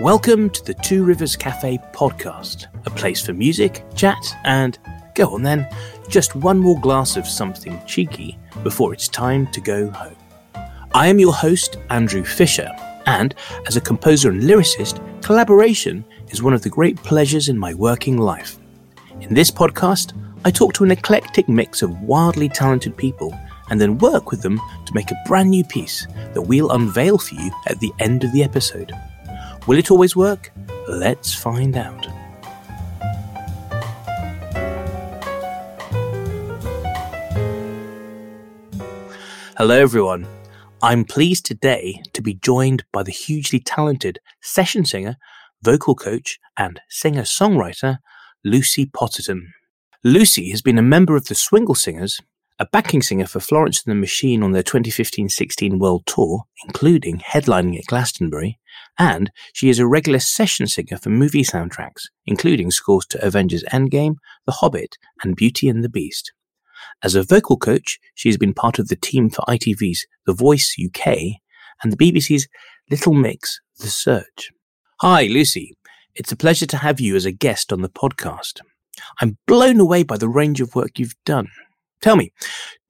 Welcome to the Two Rivers Cafe podcast, a place for music, chat, and go on then, just one more glass of something cheeky before it's time to go home. I am your host, Andrew Fisher, and as a composer and lyricist, collaboration is one of the great pleasures in my working life. In this podcast, I talk to an eclectic mix of wildly talented people and then work with them to make a brand new piece that we'll unveil for you at the end of the episode. Will it always work? Let's find out. Hello, everyone. I'm pleased today to be joined by the hugely talented session singer, vocal coach, and singer songwriter Lucy Potterton. Lucy has been a member of the Swingle Singers a backing singer for Florence and the Machine on their 2015-16 world tour, including headlining at Glastonbury, and she is a regular session singer for movie soundtracks, including scores to Avengers Endgame, The Hobbit, and Beauty and the Beast. As a vocal coach, she has been part of the team for ITV's The Voice UK and the BBC's Little Mix, The Search. Hi, Lucy. It's a pleasure to have you as a guest on the podcast. I'm blown away by the range of work you've done. Tell me,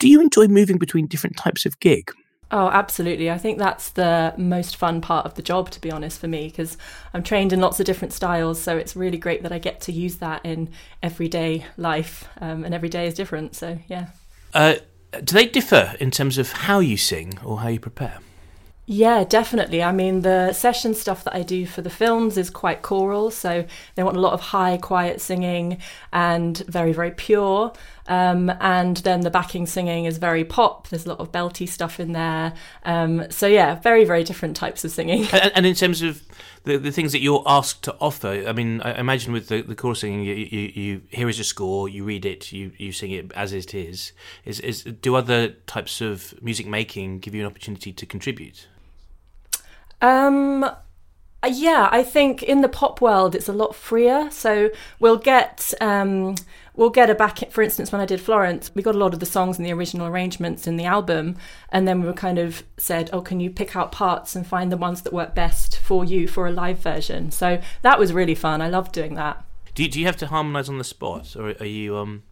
do you enjoy moving between different types of gig? Oh, absolutely. I think that's the most fun part of the job, to be honest, for me, because I'm trained in lots of different styles. So it's really great that I get to use that in everyday life, um, and every day is different. So, yeah. Uh, do they differ in terms of how you sing or how you prepare? Yeah, definitely. I mean, the session stuff that I do for the films is quite choral, so they want a lot of high, quiet singing and very, very pure. Um, and then the backing singing is very pop. There's a lot of belty stuff in there. Um, so yeah, very, very different types of singing. And, and, in terms of the, the things that you're asked to offer, I mean, I imagine with the, the choral singing, you, you, you here is a score, you read it, you, you sing it as it is. Is, is. Do other types of music making give you an opportunity to contribute? Um, yeah, I think in the pop world it's a lot freer. So we'll get um, we'll get a back. For instance, when I did Florence, we got a lot of the songs and the original arrangements in the album, and then we were kind of said, "Oh, can you pick out parts and find the ones that work best for you for a live version?" So that was really fun. I loved doing that. Do you, do you have to harmonize on the spot, or are you um?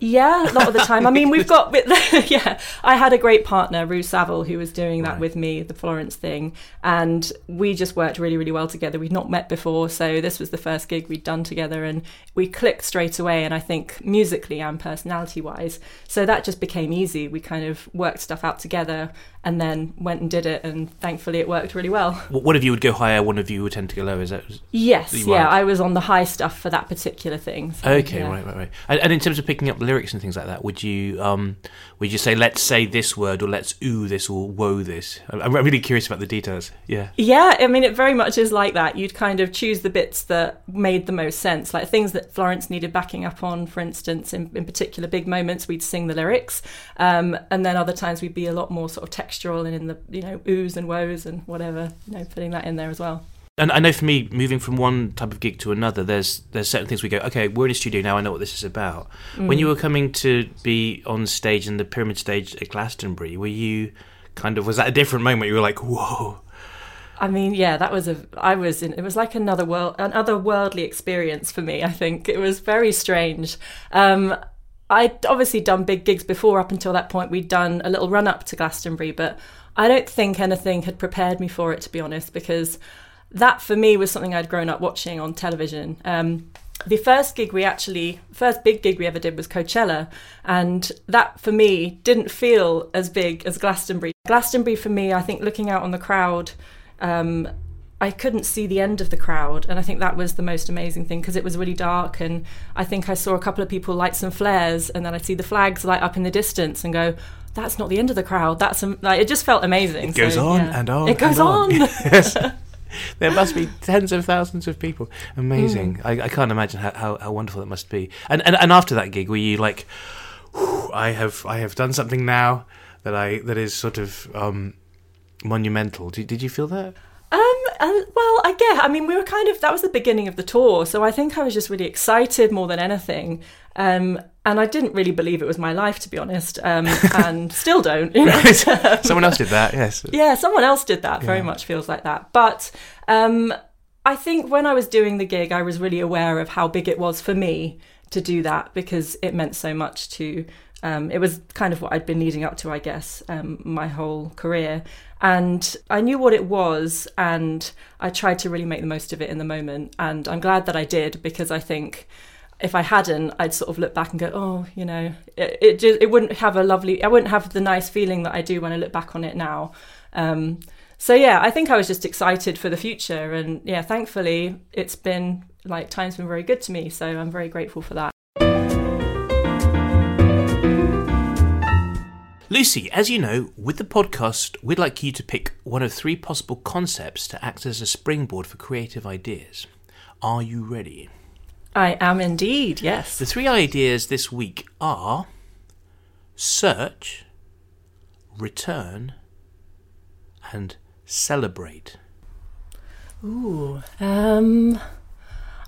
Yeah, a lot of the time. I mean, we've got, yeah, I had a great partner, Rue Saville, who was doing that right. with me, the Florence thing. And we just worked really, really well together. We'd not met before. So this was the first gig we'd done together. And we clicked straight away. And I think musically and personality wise. So that just became easy. We kind of worked stuff out together and then went and did it, and thankfully it worked really well. One of you would go higher, one of you would tend to go lower. Is that? Yes, yeah, I was on the high stuff for that particular thing. So, okay, yeah. right, right, right. And, and, in terms of picking up lyrics and things like that, would you um, would you say let's say this word or let's ooh this or whoa this? I'm really curious about the details. Yeah. Yeah, I mean it very much is like that. You'd kind of choose the bits that made the most sense, like things that Florence needed backing up on. For instance, in, in particular big moments, we'd sing the lyrics, um, and then other times we'd be a lot more sort of textural and in the you know oohs and woes and whatever you know putting that in there as well and I know for me, moving from one type of gig to another, there's there's certain things we go, okay, we're in a studio now. I know what this is about. Mm. When you were coming to be on stage in the Pyramid Stage at Glastonbury, were you kind of was that a different moment? You were like, whoa. I mean, yeah, that was a. I was in. It was like another world, another worldly experience for me. I think it was very strange. Um, I'd obviously done big gigs before. Up until that point, we'd done a little run up to Glastonbury, but I don't think anything had prepared me for it, to be honest, because that for me was something I'd grown up watching on television. Um, the first gig we actually, first big gig we ever did was Coachella, and that for me didn't feel as big as Glastonbury. Glastonbury for me, I think looking out on the crowd, um, I couldn't see the end of the crowd, and I think that was the most amazing thing because it was really dark, and I think I saw a couple of people light some flares, and then I see the flags light up in the distance, and go, "That's not the end of the crowd." That's like it just felt amazing. It goes so, on yeah. and on. It goes on. on. yes. there must be tens of thousands of people. Amazing. Mm. I, I, can't imagine how, how, how, wonderful it must be. And, and and after that gig, were you like, I have I have done something now that I that is sort of um, monumental. Did, did you feel that? Um, and, well, I get. I mean, we were kind of that was the beginning of the tour, so I think I was just really excited more than anything. Um, and I didn't really believe it was my life, to be honest, um, and still don't. You know? someone else did that, yes. Yeah, someone else did that. Very yeah. much feels like that. But um, I think when I was doing the gig, I was really aware of how big it was for me to do that because it meant so much to. Um, it was kind of what I'd been leading up to, I guess, um, my whole career. And I knew what it was, and I tried to really make the most of it in the moment. And I'm glad that I did because I think if I hadn't, I'd sort of look back and go, oh, you know, it it, just, it wouldn't have a lovely, I wouldn't have the nice feeling that I do when I look back on it now. Um, so yeah, I think I was just excited for the future, and yeah, thankfully it's been like time's been very good to me, so I'm very grateful for that. Lucy, as you know, with the podcast, we'd like you to pick one of three possible concepts to act as a springboard for creative ideas. Are you ready? I am indeed, yes. The three ideas this week are search, return, and celebrate. Ooh, um,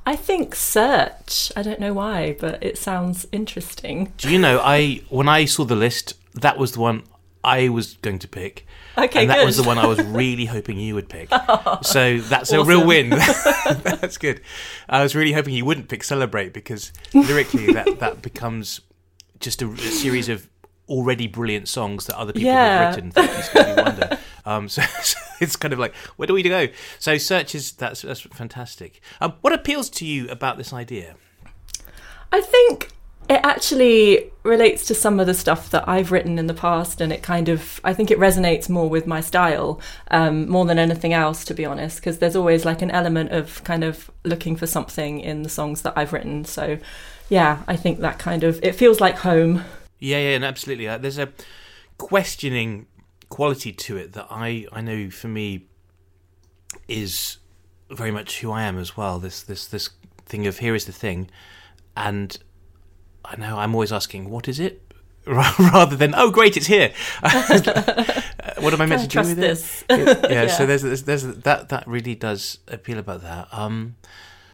I think search. I don't know why, but it sounds interesting. Do you know, I when I saw the list, that was the one I was going to pick. Okay, and that good. was the one I was really hoping you would pick. so that's a real win. that's good. I was really hoping you wouldn't pick Celebrate because lyrically that, that becomes just a, a series of already brilliant songs that other people Yeah. have written. Thank you, Wonder. Um, so, so it's kind of like, where do we go? So search is that's that's fantastic. Um, what appeals to you about this idea? I think it actually relates to some of the stuff that I've written in the past, and it kind of, I think it resonates more with my style um, more than anything else, to be honest, because there's always like an element of kind of looking for something in the songs that I've written. So, yeah, I think that kind of, it feels like home. Yeah, yeah, and absolutely. Uh, there's a questioning quality to it that I I know for me is very much who I am as well. This this this thing of here is the thing, and I know I'm always asking what is it, rather than oh great it's here. what am I meant to do with this. it? Yeah, so there's, there's there's that that really does appeal about that. Um,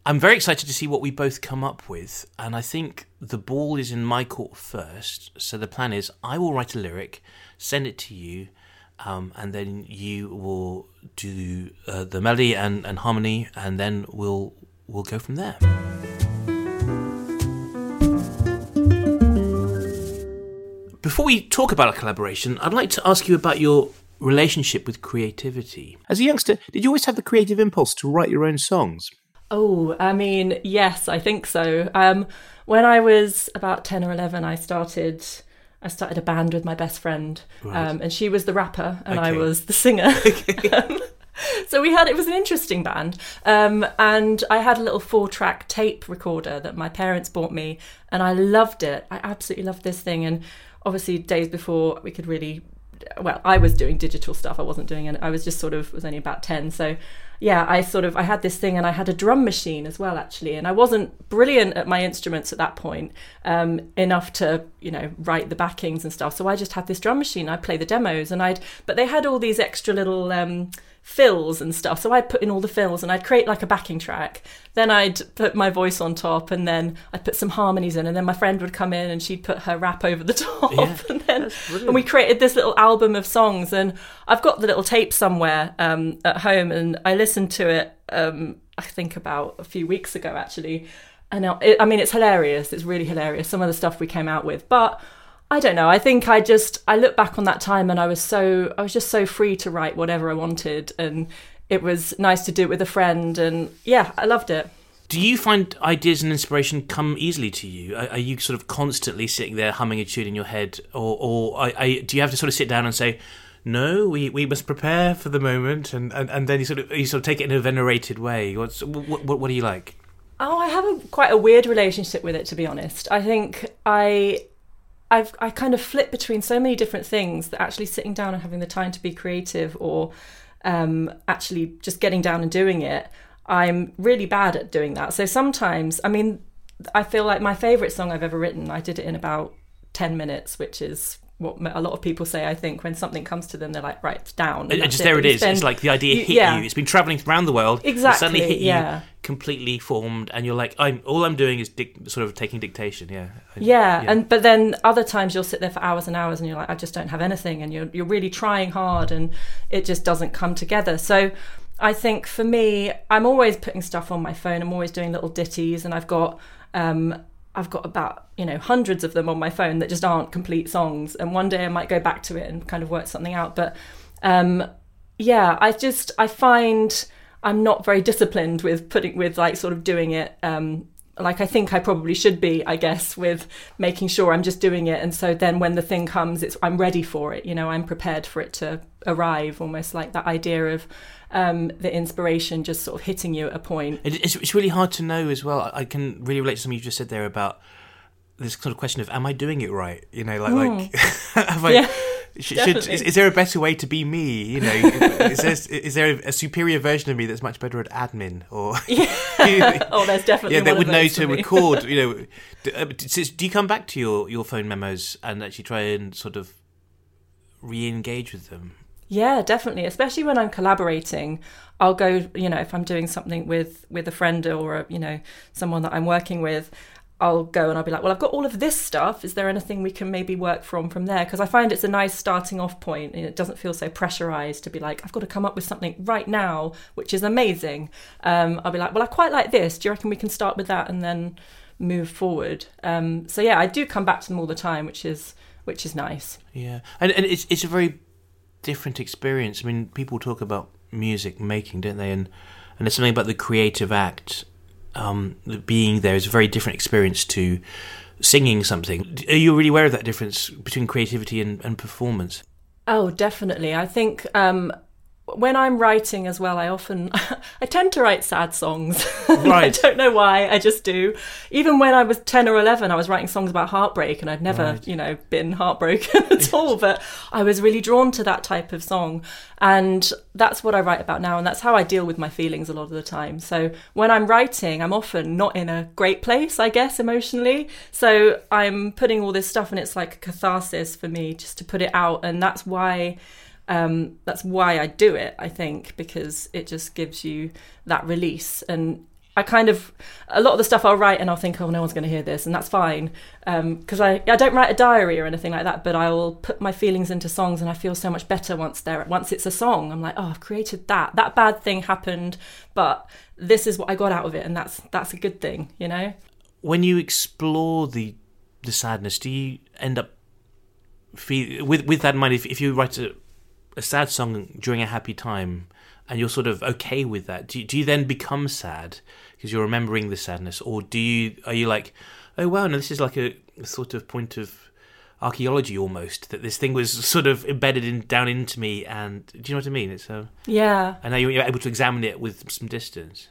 I'm very excited to see what we both come up with, and I think the ball is in my court first. So the plan is I will write a lyric, send it to you, um, and then you will do uh, the melody and, and harmony, and then we'll we'll go from there. Before we talk about our collaboration, I'd like to ask you about your relationship with creativity. As a youngster, did you always have the creative impulse to write your own songs? Oh, I mean, yes, I think so. Um, when I was about ten or eleven, I started. I started a band with my best friend, um, and she was the rapper, and I was the singer. Um, so we had it was an interesting band, um, and I had a little four-track tape recorder that my parents bought me, and I loved it. I absolutely loved this thing, and obviously days before we could really well i was doing digital stuff i wasn't doing it i was just sort of was only about 10 so yeah i sort of i had this thing and i had a drum machine as well actually. And i wasn't brilliant at my instruments at that point um, enough to you know write the backings and stuff. So i just had this drum machine i'd play the demos and i'd but they had all these extra little um, fills and stuff. So i'd put in all the fills and i'd create like a backing track. Then i'd put my voice on top and then i'd put some harmonies in and then my friend would come in and she'd put her rap over the top. Yeah, and then and we created this little album of songs and i've got the little tape somewhere um, at home and i listened to it um, i think about a few weeks ago actually. And it, i mean it's hilarious. It's really hilarious some of the stuff we came out with. But I don't know. I think I just I look back on that time and I was so I was just so free to write whatever I wanted and it was nice to do it with a friend and yeah, I loved it. Do you find ideas and inspiration come easily to you? Are, are you sort of constantly sitting there humming a tune in your head, or, or are, are, do you have to sort of sit down and say, "No, we, we must prepare for the moment," and, and, and then you sort of you sort of take it in a venerated way? What's what, what, what are you like? Oh, I have a quite a weird relationship with it to be honest. I think I I've I kind of flip between so many different things that actually sitting down and having the time to be creative or um, actually just getting down and doing it, I'm really bad at doing that. So sometimes, I mean, I feel like my favorite song I've ever written, I did it in about 10 minutes, which is what a lot of people say. I think when something comes to them, they're like, right, it's down. and just there But it is. it's like the idea you- hit yeah. you. It's been traveling around the world. It Exactly, suddenly hit yeah. you, completely formed, and you're like, I'm all I'm doing is dic- sort of taking dictation. Yeah. I- yeah, and but then other times you'll sit there for hours and hours and you're like i just don't have anything and you're, you're really trying hard and it just doesn't come together so I think for me, I'm always putting stuff on my phone. I'm always doing little ditties, and I've got um, I've got about you know hundreds of them on my phone that just aren't complete songs. And one day I might go back to it and kind of work something out. But um, yeah, I just I find I'm not very disciplined with putting with like sort of doing it um, like I think I probably should be, I guess, with making sure I'm just doing it. And so then when the thing comes, it's I'm ready for it. You know, I'm prepared for it to arrive. Almost like that idea of um, the inspiration just sort of hitting you at a point. It's, it's really hard to know as well. I can really relate to something you just said there about this sort of question of, am I doing it right? You know, like, mm. like have I, yeah. Should, is, is, there a better way to be me? You know, is there, is there a, superior version of me that's much better at admin? Or yeah. oh, there's definitely yeah, that would know to record. You know, do, uh, do, you come back to your your phone memos and actually try and sort of re-engage with them? Yeah, definitely. Especially when I'm collaborating, I'll go. You know, if I'm doing something with with a friend or a, you know someone that I'm working with, I'll go and I'll be like, well, I've got all of this stuff. Is there anything we can maybe work from from there? Because I find it's a nice starting off point and it doesn't feel so pressurized to be like, I've got to come up with something right now, which is amazing. Um, I'll be like, well, I quite like this. Do you reckon we can start with that and then move forward? Um, so yeah, I do come back to them all the time, which is which is nice. Yeah, and and it's it's a very different experience. I mean, people talk about music making, don't they? And and there's something about the creative act um, being there is a very different experience to singing something. Are you really aware of that difference between creativity and, and performance? Oh, definitely. I think um, when I'm writing as well, I often I tend to write sad songs. Right. I don't know why, I just do. Even when I was 10 or 11, I was writing songs about heartbreak and I'd never, right. you know, been heartbroken at all, but I was really drawn to that type of song. And that's what I write about now and that's how I deal with my feelings a lot of the time. So when I'm writing, I'm often not in a great place, I guess, emotionally. So I'm putting all this stuff and it's like a catharsis for me just to put it out and that's why um, that's why I do it, I think, because it just gives you that release. And I kind of, a lot of the stuff I'll write and I'll think, oh, no one's going to hear this, and that's fine. Because um, I, I don't write a diary or anything like that, but I will put my feelings into songs and I feel so much better once they're, once it's a song. I'm like, oh, I've created that. That bad thing happened, but this is what I got out of it, and that's that's a good thing, you know? When you explore the the sadness, do you end up feel with with that in mind? If, if you write a a sad song during a happy time and you're sort of okay with that do you, do you then become sad because you're remembering the sadness or do you are you like oh wow no this is like a, a sort of point of archaeology almost that this thing was sort of embedded in down into me and do you know what i mean it's a yeah and now you're able to examine it with some distance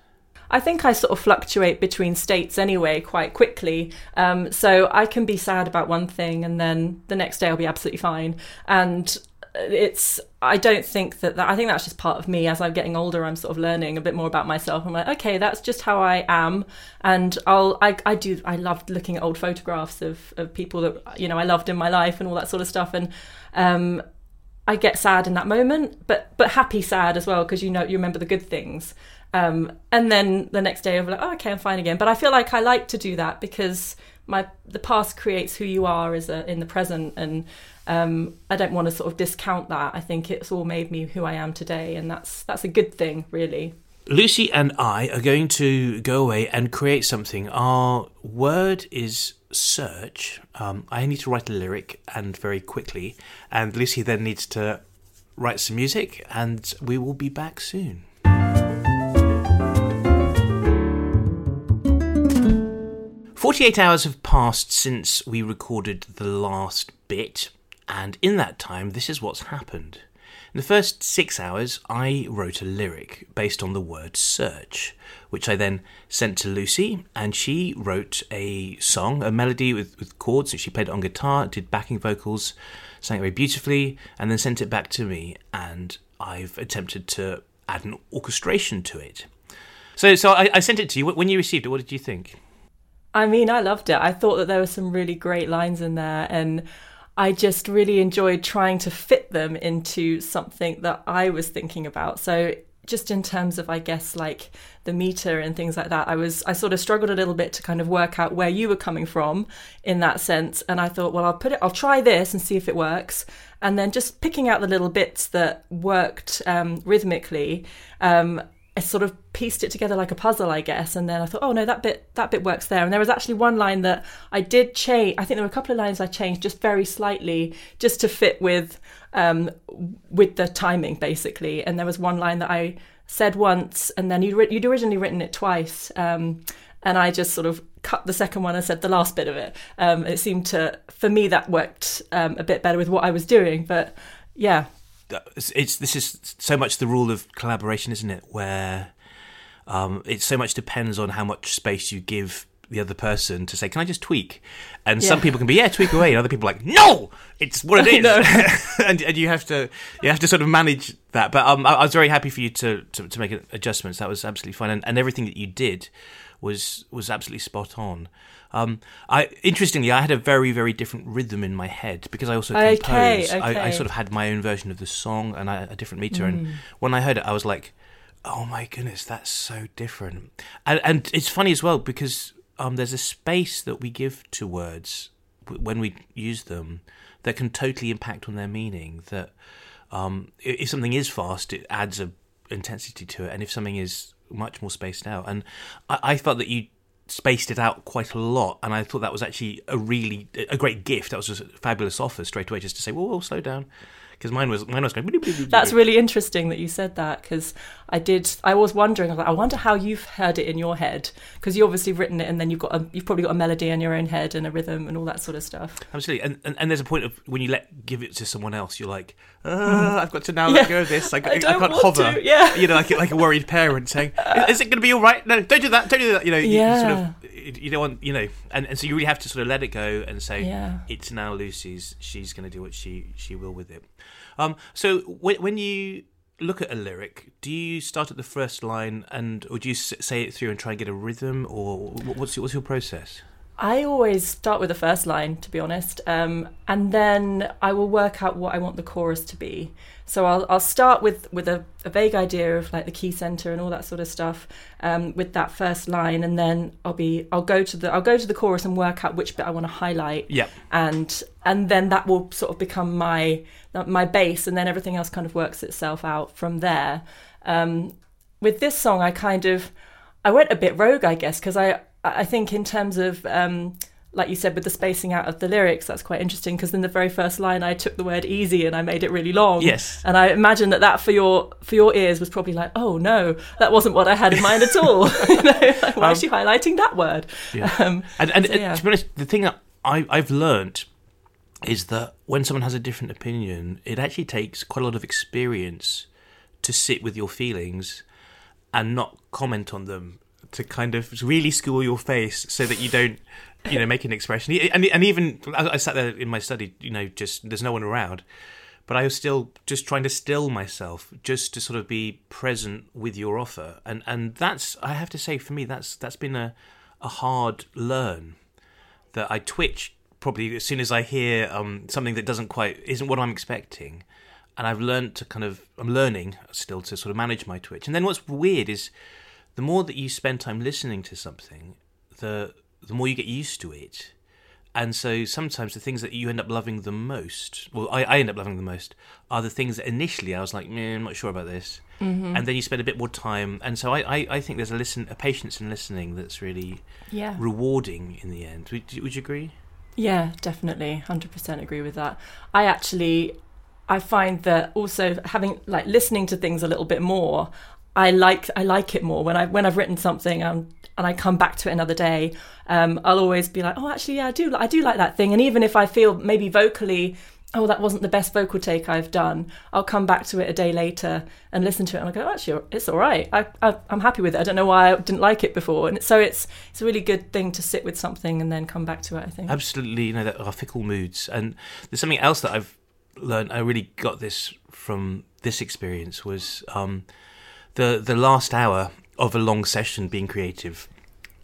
I think I sort of fluctuate between states anyway quite quickly. Um, so I can be sad about one thing and then the next day I'll be absolutely fine. And it's I don't think that, that I think that's just part of me. As I'm getting older I'm sort of learning a bit more about myself. I'm like okay that's just how I am. And I'll I, I do I loved looking at old photographs of, of people that you know I loved in my life and all that sort of stuff. And um, I get sad in that moment but but happy sad as well because you know you remember the good things. Um, and then the next day I'm like oh, okay I'm fine again. But I feel like I like to do that because my the past creates who you are as a, in the present. And um, I don't want to sort of discount that. I think it's all made me who I am today, and that's that's a good thing, really. Lucy and I are going to go away and create something. Our word is search. Um, I need to write a lyric and very quickly, and Lucy then needs to write some music, and we will be back soon. Forty-eight hours have passed since we recorded the last bit. And in that time, this is what's happened. In the first six hours, I wrote a lyric based on the word search, which I then sent to Lucy, and she wrote a song, a melody with, with chords, and she played it on guitar, did backing vocals, sang it very beautifully, and then sent it back to me, and I've attempted to add an orchestration to it. So, so I, I sent it to you. When you received it, what did you think? I mean, I loved it. I thought that there were some really great lines in there, and I just really enjoyed trying to fit them into something that I was thinking about. So just in terms of I guess like the meter and things like that, I was I sort of struggled a little bit to kind of work out where you were coming from in that sense. And I thought, well, I'll put it, I'll try this and see if it works. And then just picking out the little bits that worked um, rhythmically. Um, I sort of pieced it together like a puzzle, I guess, and then I thought, oh no, that bit that bit works there. And there was actually one line that I did change. I think there were a couple of lines I changed just very slightly, just to fit with um, with the timing, basically. And there was one line that I said once, and then you'd, you'd originally written it twice, um, and I just sort of cut the second one and said the last bit of it. Um, it seemed to, for me, that worked um, a bit better with what I was doing, but yeah it's this is so much the rule of collaboration, isn't it? Where um, it so much depends on how much space you give the other person to say, "Can I just tweak?" And yeah. some people can be, "Yeah, tweak away," and other people are like, "No, it's what it is." and, and you have to you have to sort of manage that. But um, I, I, was very happy for you to to, to make adjustments. That was absolutely fine, and, and everything that you did was was absolutely spot on. Um, I interestingly, I had a very very different rhythm in my head because I also composed. Okay, okay. I, I, sort of had my own version of the song and I, a different meter. Mm. And when I heard it, I was like, "Oh my goodness, that's so different." And, and it's funny as well because um, there's a space that we give to words when we use them that can totally impact on their meaning. That um, if something is fast, it adds a intensity to it, and if something is much more spaced out. And I, I felt that you spaced it out quite a lot, and I thought that was actually a really a great gift. That was a fabulous offer straight away, just to say, "Well, we'll slow down." Because mine was mine was going. That's really interesting that you said that because I did. I was wondering. I, was like, I wonder how you've heard it in your head because you obviously written it and then you've got a, you've probably got a melody in your own head and a rhythm and all that sort of stuff. Absolutely, and and, and there's a point of when you let give it to someone else, you're like, oh, I've got to now yeah. let go of this. I, I, I can't hover. To. Yeah, you know, like like a worried parent saying, "Is, it going to be all right? No, don't do that. Don't do that." You know, yeah. You sort of, you don't want, you know, and, and so you really have to sort of let it go and say, yeah. it's now Lucy's. She's going to do what she she will with it. Um, so when, when you look at a lyric, do you start at the first line and or do you say it through and try and get a rhythm, or what's your, what's your process? I always start with the first line, to be honest, um, and then I will work out what I want the chorus to be. So I'll I'll start with with a, a vague idea of like the key center and all that sort of stuff um, with that first line, and then I'll be I'll go to the I'll go to the chorus and work out which bit I want to highlight. Yeah. And and then that will sort of become my my base, and then everything else kind of works itself out from there. Um, with this song, I kind of I went a bit rogue, I guess, because I I think in terms of um, like you said with the spacing out of the lyrics that's quite interesting because in the very first line i took the word easy and i made it really long yes and i imagine that that for your for your ears was probably like oh no that wasn't what i had in mind at all you know like, why um, is she highlighting that word yeah. Um, and, and, so, yeah. to be honest the thing that I, i've learned is that when someone has a different opinion it actually takes quite a lot of experience to sit with your feelings and not comment on them to kind of really school your face so that you don't you know, make an expression. And, and even I sat there in my study, you know, just there's no one around, but I was still just trying to still myself, just to sort of be present with your offer. And and that's I have to say for me that's that's been a a hard learn that I twitch probably as soon as I hear um, something that doesn't quite isn't what I'm expecting. And I've learned to kind of I'm learning still to sort of manage my twitch. And then what's weird is the more that you spend time listening to something, the the more you get used to it. And so sometimes the things that you end up loving the most, well, I, I end up loving the most, are the things that initially I was like, I'm not sure about this. Mm-hmm. And then you spend a bit more time. And so I, I, I, think there's a listen, a patience in listening that's really yeah. rewarding in the end. Would, would you agree? Yeah, definitely. 100% agree with that. I actually, I find that also having, like, listening to things a little bit more, I like I like it more when I when I've written something and and I come back to it another day. Um, I'll always be like, oh, actually, yeah, I do I do like that thing. And even if I feel maybe vocally, oh, that wasn't the best vocal take I've done, I'll come back to it a day later and listen to it and I go, oh, actually, it's all right. I, I am happy with it. I don't know why I didn't like it before. And so it's it's a really good thing to sit with something and then come back to it. I think absolutely. You know, that are fickle moods. And there's something else that I've learned. I really got this from this experience was. Um, the the last hour of a long session being creative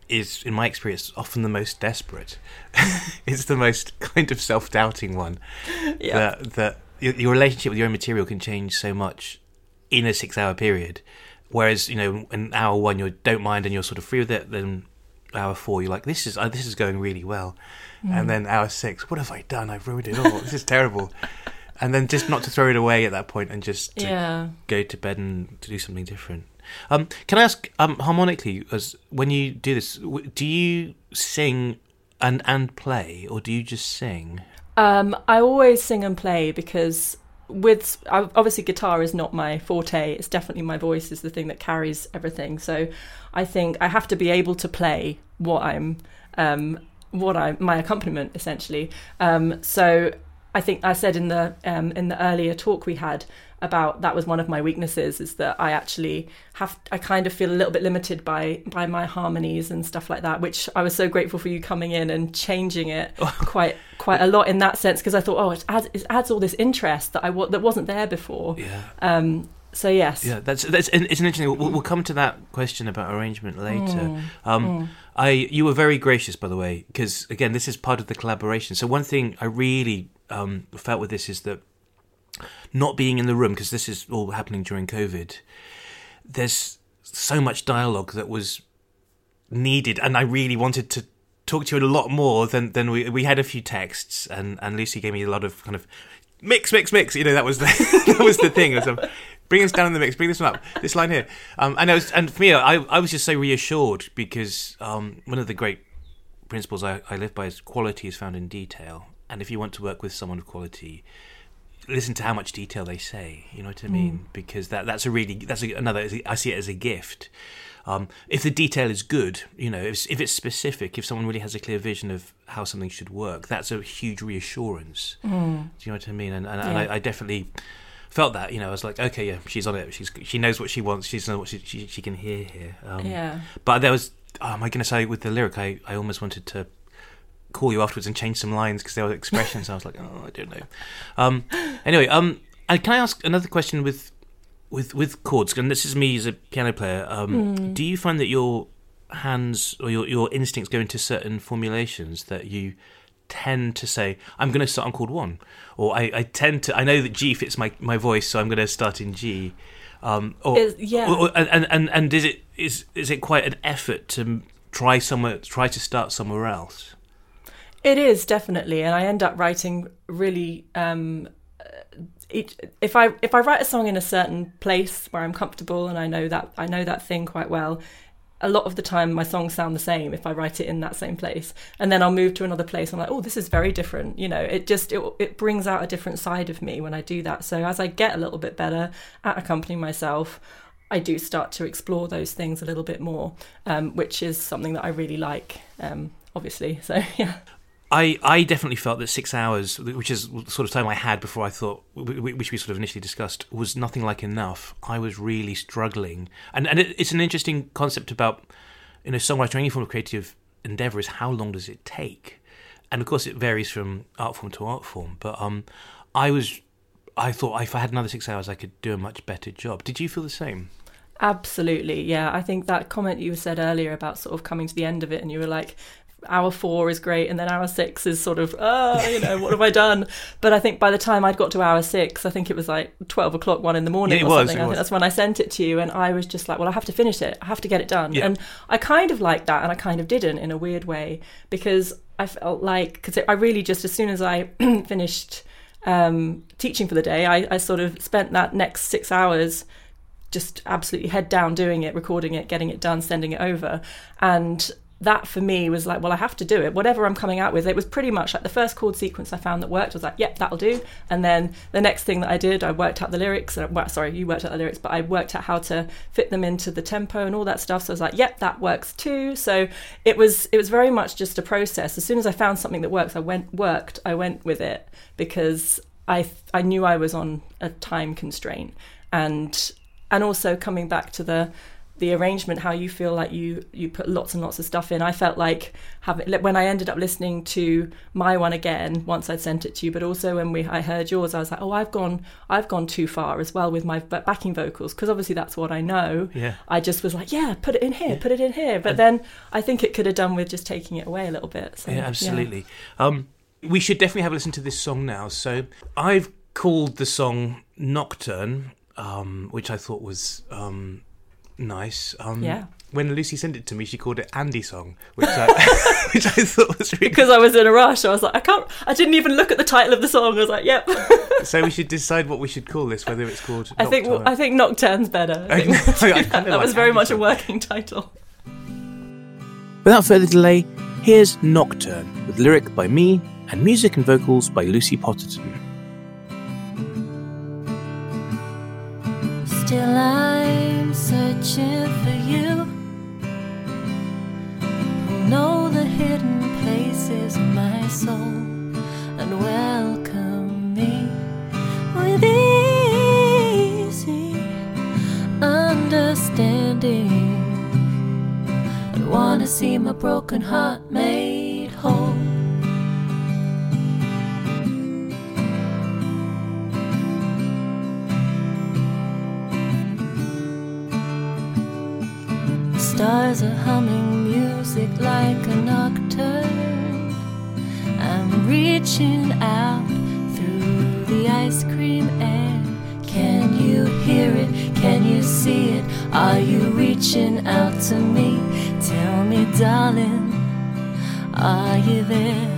is, in my experience, often the most desperate. it's the most kind of self doubting one. Yeah. That, that your, your relationship with your own material can change so much in a six hour period. whereas you know an hour one you don't mind and you're sort of free with it. Then hour four you're like this is uh, this is going really well, and then hour six what have I done? I've ruined it all. this is terrible. And then just not to throw it away at that point and just to Yeah. go to bed and to do something different. Um, can I ask um, harmonically, as when you do this, do you sing and and play, or do you just sing? Um, I always sing and play because with obviously guitar is not my forte. It's definitely my voice is the thing that carries everything. So I think I have to be able to play what I'm um, what I my accompaniment essentially. Um, so I think I said in the um, in the earlier talk we had about that was one of my weaknesses is that I actually have I kind of feel a little bit limited by by my harmonies and stuff like that which I was so grateful for you coming in and changing it quite quite a lot in that sense because I thought oh it adds, it adds all this interest that I that wasn't there before Yeah, um so yes yeah. That's that's it's an interesting. We'll, we'll come to that question about arrangement later. Um, I you were very gracious, by the way, because again, this is part of the collaboration. So one thing I really um, felt with this is that not being in the room because this is all happening during COVID. There's so much dialogue that was needed, and I really wanted to talk to you a lot more than than we we had a few texts, and and Lucy gave me a lot of kind of mix, mix, mix. You know, that was the that was the thing. Was, um, bring us down in the mix, bring this one up, this line here. Um, and was, and for me, I I was just so reassured because um, one of the great principles I, I live by is quality is found in detail, and if you want to work with someone of quality. Listen to how much detail they say. You know what I mean? Because that that's a really that's a, another. I see it as a gift. Um, if the detail is good, you know, if, if it's specific, if someone really has a clear vision of how something should work, that's a huge reassurance. Do you know what I mean? And, and, and I, I definitely felt that. You know, I was like, okay, yeah, she's on it. She's she knows what she wants. She's knows what she, she she can hear here. Um, yeah But there was, oh, my goodness, I with the lyric, I, I almost wanted to call you afterwards and change some lines because there were expressions. I was like, oh, I don't know. Um, anyway, um, and can I ask another question with with with chords? And this is me as a piano player. Um, Do you find that your hands or your your instincts go into certain formulations that you tend to say, I'm going to start on chord one, or I, I tend to, I know that G fits my, my voice, so I'm going to start in G. Um, or, Is- yeah. or- or- and, and, and, and is it is is it quite an effort to try somewhere try to start somewhere else? It is definitely, and I end up writing really. Um, uh, each, if I if I write a song in a certain place where I'm comfortable and I know that I know that thing quite well, a lot of the time my songs sound the same if I write it in that same place, and then I'll move to another place. And I'm like, oh, this is very different. You know, it just it it brings out a different side of me when I do that. So as I get a little bit better at accompanying myself. I do start to explore those things a little bit more, um, which is something that I really like, um, obviously. So yeah. I, I definitely felt that six hours, which is sort of time I had before I thought, which we sort of initially discussed, was nothing like enough. I was really struggling, and and it, it's an interesting concept about, you know, songwriting. Any form of creative endeavor is how long does it take, and of course it varies from art form to art form. But um, I was, I thought if I had another six hours, I could do a much better job. Did you feel the same? Absolutely, yeah. I think that comment you said earlier about sort of coming to the end of it, and you were like, hour four is great, and then hour six is sort of, oh, you know, what have I done? But I think by the time I'd got to hour six, I think it was like 12 o'clock, one in the morning Yeah, it or was, something. I think that's when I sent it to you, and I was just like, well, I have to finish it. I have to get it done. Yeah. And I kind of liked that, and I kind of didn't in a weird way, because I felt like, because I really just, as soon as I finished um, teaching for the day, I, I sort of spent that next six hours just absolutely head down doing it, recording it, getting it done, sending it over. And that for me was like, well, I have to do it. Whatever I'm coming out with, it was pretty much like the first chord sequence I found that worked was like, yep, that'll do. And then the next thing that I did, I worked out the lyrics. Uh, well, sorry, you worked out the lyrics, but I worked out how to fit them into the tempo and all that stuff. So I was like, yep, that works too. So it was it was very much just a process. As soon as I found something that works, I went worked. I went with it because I I knew I was on a time constraint and and also coming back to the the arrangement how you feel like you you put lots and lots of stuff in i felt like having when i ended up listening to my one again once i'd sent it to you but also when we i heard yours i was like oh i've gone i've gone too far as well with my backing vocals because obviously that's what i know Yeah. i just was like yeah put it in here put it in here but then i think it could have done with just taking it away a little bit so, Yeah, absolutely. Um, we should definitely have a listen to this song now. So I've called the song Nocturne, um, which I thought was um, nice. Um, Yeah. When Lucy sent it to me, she called it Andy Song, which I, which I thought was really. Because I was in a rush, I was like, I can't. I didn't even look at the title of the song. I was like, Yep. So we should decide what we should call this, whether it's called. I think Nocturne. I think Nocturne's better. I I think know, I kinda that was very Andy much a working title. Without further delay, here's Nocturne with lyric by me and music and vocals by Lucy Potterton. Still, Searching for you. Who know the hidden places of my soul and welcome me with easy understanding. And wanna see my broken heart made whole. Stars are humming music like a nocturne. I'm reaching out through the ice cream air. Can you hear it? Can you see it? Are you reaching out to me? Tell me, darling, are you there?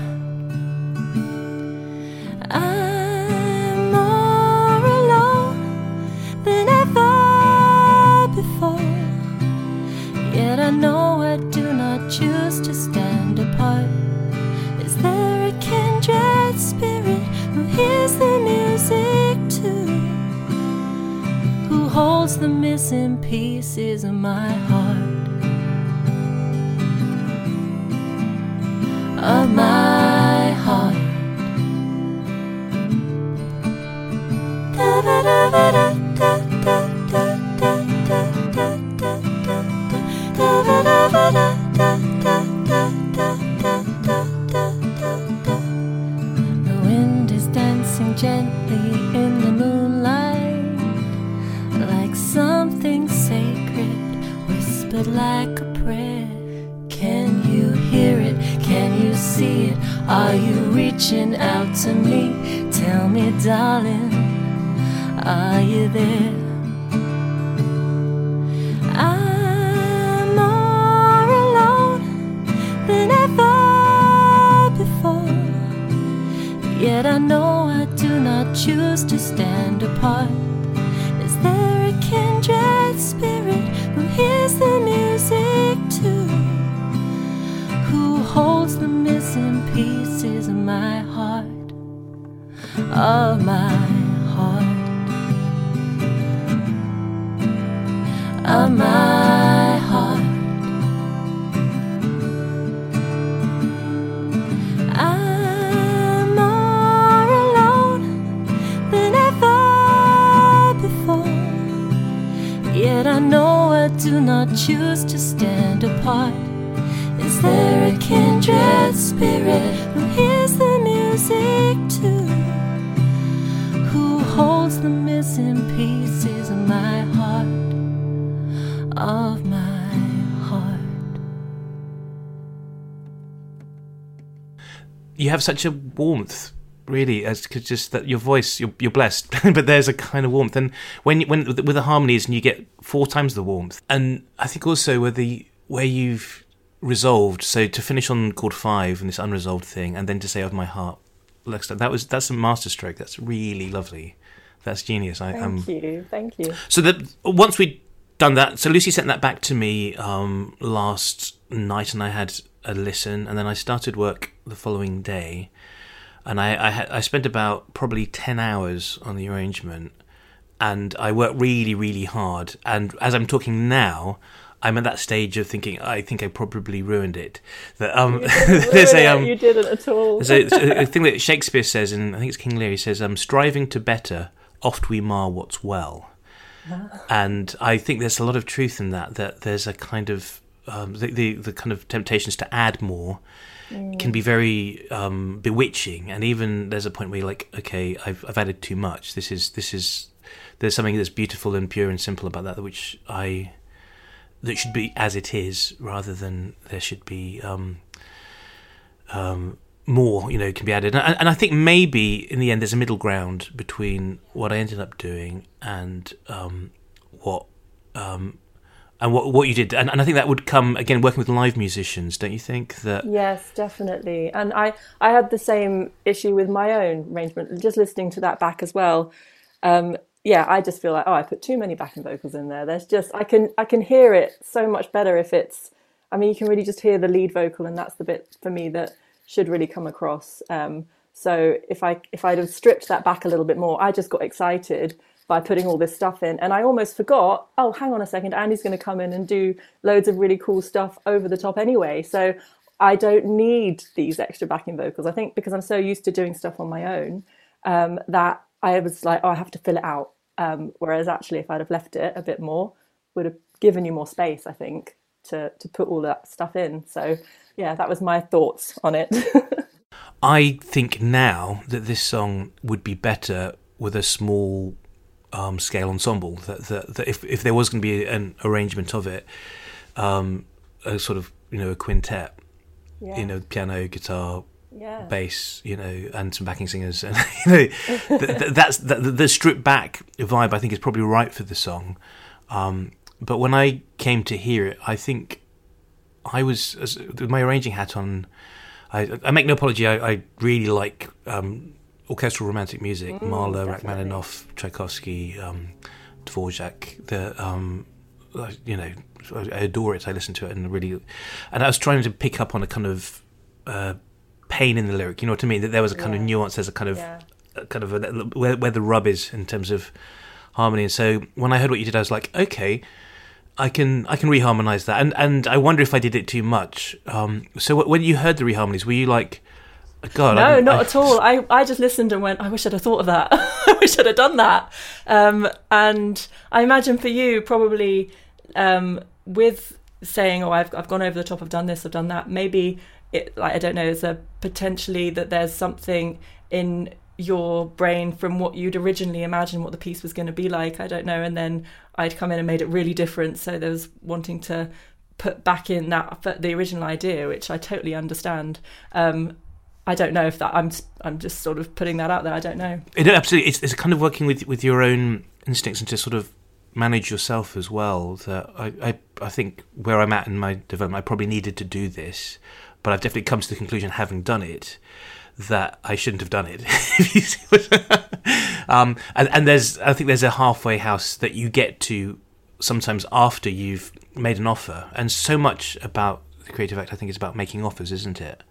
The missing pieces of my heart? Of my heart. The wind is dancing gently in the moonlight, like a prayer. Can you hear it? Can you see it? Are you reaching out to me? Tell me, darling, are you there? I'm more alone than ever before. Yet I know I do not choose to stand apart. Missing pieces of my heart? Of my heart. Of my heart. I'm more alone than ever before. Yet I know I do not choose to stand apart. Is there kindred spirit who hears the music too? Who holds the missing pieces of my heart? Of my heart. you have such a warmth really as just that your voice you're, you're blessed but there's a kind of warmth and when when with the harmonies and you get four times the warmth and i think also where the where you've resolved so to finish on chord five and this unresolved thing and then to say of my heart that was that's a masterstroke that's really lovely that's genius i um you, thank you. so that once we'd done that, so Lucy sent that back to me um, last night, and I had a listen, and then I started work the following day, and I I, had, I spent about probably ten hours on the arrangement, and I worked really really hard. And as I'm talking now. I'm at that stage of thinking. I think I probably ruined it. That um, there's a um, you didn't at all. there's a, a thing that Shakespeare says, and I think it's King Lear. He says, um, "Striving to better, oft we mar what's well." And I think there's a lot of truth in that. That there's a kind of um, the, the the kind of temptations to add more can be very um, bewitching, and even there's a point where you're like, okay, I've I've added too much. This is this is there's something that's beautiful and pure and simple about that, which I that should be as it is, rather than there should be um, um, more, you know, can be added. And, and I think maybe in the end there's a middle ground between what I ended up doing and um, what um, and what what you did, and, and I think that would come again working with live musicians, don't you think? That yes, definitely. And I I had the same issue with my own arrangement. Just listening to that back as well. Um, yeah, I just feel like oh, I put too many backing vocals in there. There's just I can I can hear it so much better if it's. I mean, you can really just hear the lead vocal, and that's the bit for me that should really come across. Um, so if I if I'd have stripped that back a little bit more, I just got excited by putting all this stuff in. And I almost forgot, oh, hang on a second, Andy's going to come in and do loads of really cool stuff over the top anyway. So I don't need these extra backing vocals. I think because I'm so used to doing stuff on my own um, that I was like, oh, I have to fill it out. Um, whereas actually, if I'd have left it a bit more, would have given you more space, I think, to, to put all that stuff in. So yeah, that was my thoughts on it. I think now that this song would be better with a small um, scale ensemble. That, that, that, if if there was going to be an arrangement of it, um, a sort of you know a quintet, yeah. you know piano, guitar, yeah. bass, you know, and some backing singers, and you know, th- that's the, the stripped back vibe. I think is probably right for the song. Um, but when I came to hear it, I think I was with my arranging hat on. I, I make no apology. I, I really like um, orchestral romantic music, mm, Mahler, Rachmaninoff, Tchaikovsky, um, Dvorak. The um, you know, I adore it. I listen to it and really, and I was trying to pick up on a kind of uh, pain in the lyric. You know what I mean? That there was a kind yeah. of nuance. There's a kind of, yeah. a kind of a, where, where the rub is in terms of harmony. And so when I heard what you did, I was like, okay. I can I can reharmonize that, and and I wonder if I did it too much. Um, so when you heard the reharmonies, were you like, God, no, not I, at all. I, I just listened and went, I wish I'd have thought of that. I wish I'd have done that. Um, and I imagine for you, probably um, with saying, "Oh, I've I've gone over the top. I've done this. I've done that." Maybe it, like I don't know, is there potentially that there's something in your brain from what you'd originally imagined what the piece was going to be like. I don't know, and then I'd come in and made it really different. So there was wanting to put back in that the original idea, which I totally understand. Um, I don't know if that I'm I'm just sort of putting that out there. I don't know. It absolutely it's, it's kind of working with with your own instincts and to sort of manage yourself as well. That I, I I think where I'm at in my development, I probably needed to do this, but I've definitely come to the conclusion, having done it, that I shouldn't have done it. um, and, and there's I think there's a halfway house that you get to sometimes after you've made an offer, and so much about the creative act I think is about making offers, isn't it?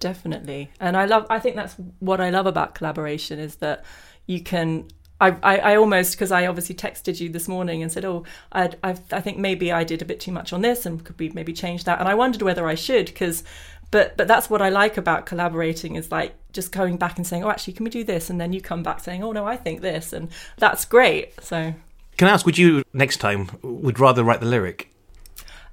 definitely and i love i think that's what i love about collaboration is that you can I, I, I almost because I obviously texted you this morning and said, oh, I, I, I think maybe I did a bit too much on this and could we maybe change that? And I wondered whether I should because, but but that's what I like about collaborating is like just going back and saying, oh, actually, can we do this? And then you come back saying, oh no, I think this, and that's great. So, can I ask, would you next time would rather write the lyric?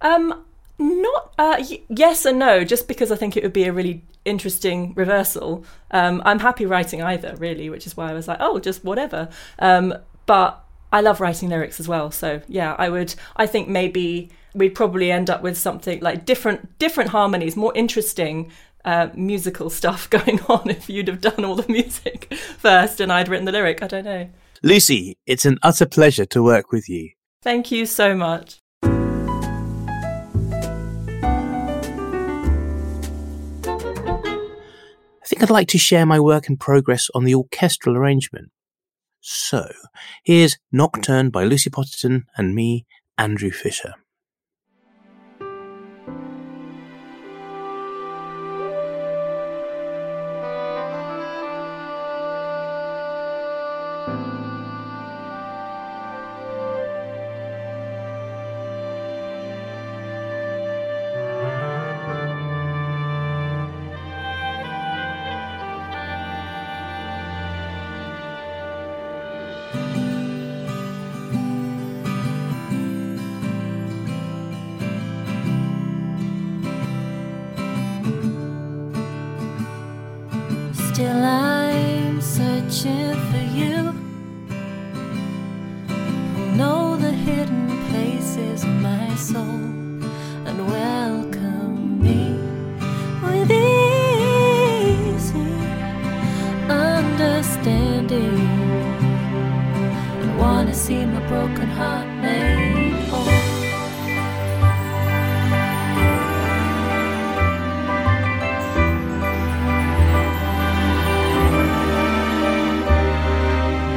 Um, not uh, y- yes and no, just because I think it would be a really interesting reversal. Um, I'm happy writing either, really, which is why I was like, oh, just whatever. Um, but I love writing lyrics as well, so yeah, I would. I think maybe we'd probably end up with something like different, different harmonies, more interesting uh, musical stuff going on if you'd have done all the music first and I'd written the lyric. I don't know. Lucy, it's an utter pleasure to work with you. Thank you so much. Think I'd like to share my work in progress on the orchestral arrangement. So, here's Nocturne by Lucy Potterton and me, Andrew Fisher. broken heart made whole.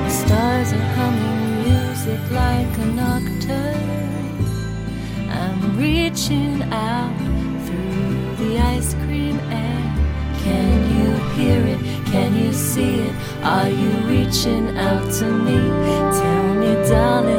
The stars are humming music like a nocturne. I'm reaching out through the ice cream air. Can you hear it? Can you see it? Are you reaching out to me? Darling,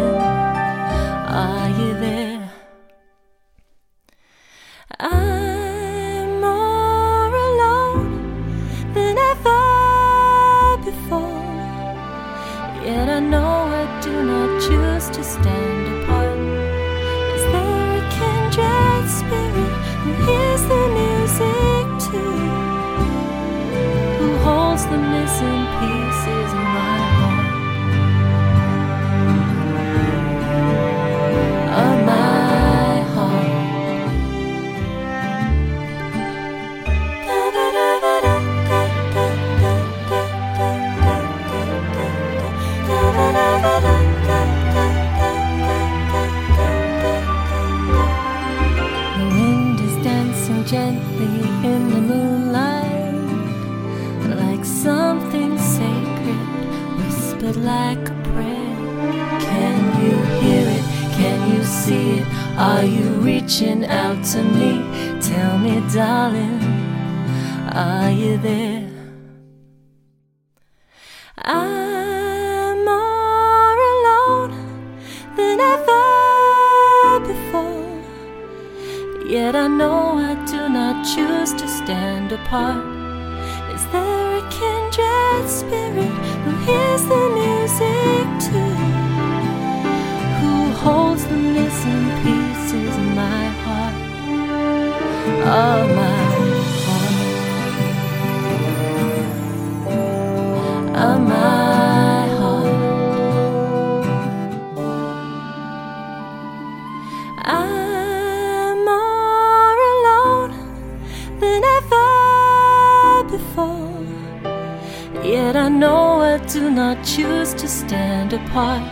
choose to stand apart.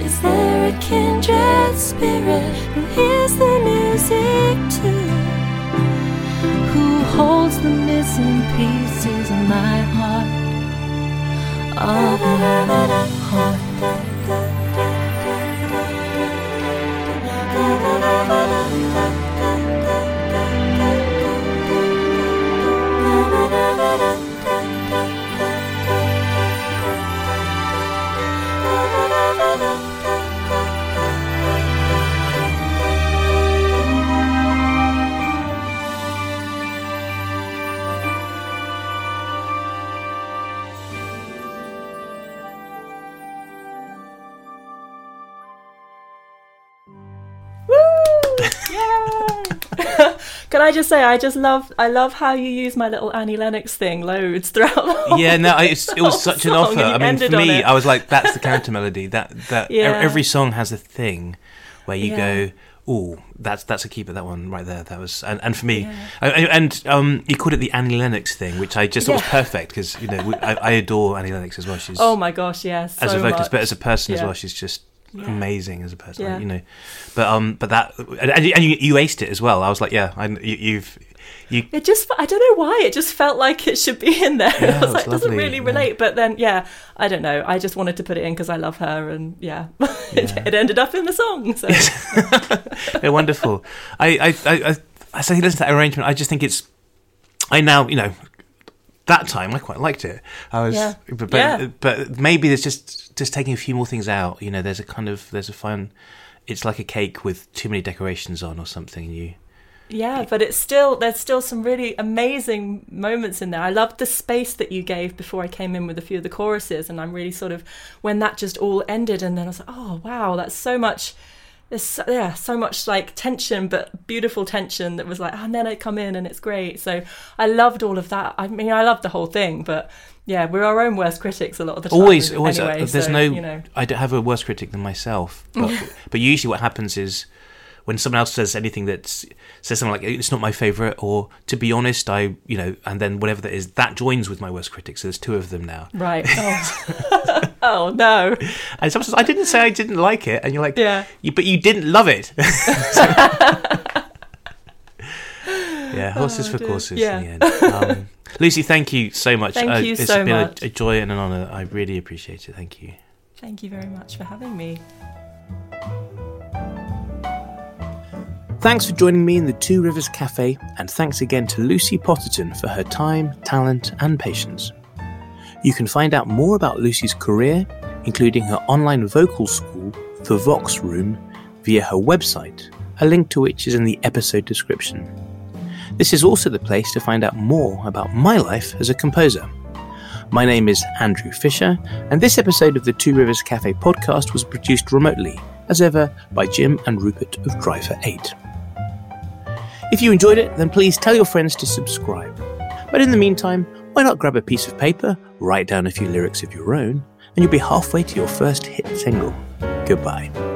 Is there a kindred spirit who hears the music too? Who holds the missing pieces of my heart? Of my heart. I just say, I just love, I love how you use my little Annie Lennox thing loads throughout. Yeah, no, I- it was such an offer. I mean, for me. I was like, that's the counter melody. That that Yeah. every song has a thing where you Yeah. go, oh, that's that's a keeper. That one right there. That was, and, and for me, Yeah. I- I- and um, you called it the Annie Lennox thing, which I just thought was perfect because you know I, I adore Annie Lennox as well. She's oh my gosh, yes, as so a vocalist, much. but as a person as well, she's just Yeah. amazing as a person. Yeah. You know, but um, but that and, you, and you, you aced it as well. I was like, yeah, I, you, you've you It just, I don't know why, it just felt like it should be in there. Yeah, I was it like, it doesn't lovely, really yeah. relate. But then, yeah, I don't know. I just wanted to put it in because I love her, and yeah, it, Yeah. it ended up in the song. So they're wonderful. I, I, I, I, I listen to that arrangement, I just think it's. I now, you know, that time I quite liked it. I was, Yeah. but, but, Yeah. but maybe there's just just taking a few more things out. You know, there's a kind of there's a fun. It's like a cake with too many decorations on or something. You, yeah, but it's still there's still some really amazing moments in there. I loved the space that you gave before I came in with a few of the choruses, and I'm really sort of when that just all ended, and then I was like, oh wow, that's so much. There's so, yeah, so much like tension, but beautiful tension that was like, and then I come in and it's great. So I loved all of that. I mean, I loved the whole thing, but yeah, we're our own worst critics a lot of the time. always, always. uh, Anyway, there's so, no. you know, I don't have a worse critic than myself. But, but usually, what happens is when someone else says anything that says something like "it's not my favorite" or "to be honest," I, you know, and then whatever that is, that joins with my worst critic. So there's two of them now. right? Oh, oh no, And someone says, "I didn't say I didn't like it," and you're like, yeah. you, "But you didn't love it." yeah, horses Oh, for dear. courses. Yeah. In the end. Um, Lucy, thank you so much. Thank Uh, you it's so been a- much. A, joy and an honour. I really appreciate it. Thank you. Thank you very much for having me. Thanks for joining me in the Two Rivers Cafe, and thanks again to Lucy Potterton for her time, talent, and patience. You can find out more about Lucy's career, including her online vocal school, The Vox Room, via her website, a link to which is in the episode description. This is also the place to find out more about my life as a composer. My name is Andrew Fisher, and this episode of the Two Rivers Cafe podcast was produced remotely, as ever, by Jim and Rupert of Driver 8. If you enjoyed it, then please tell your friends to subscribe. But in the meantime, why not grab a piece of paper, write down a few lyrics of your own, and you'll be halfway to your first hit single. Goodbye.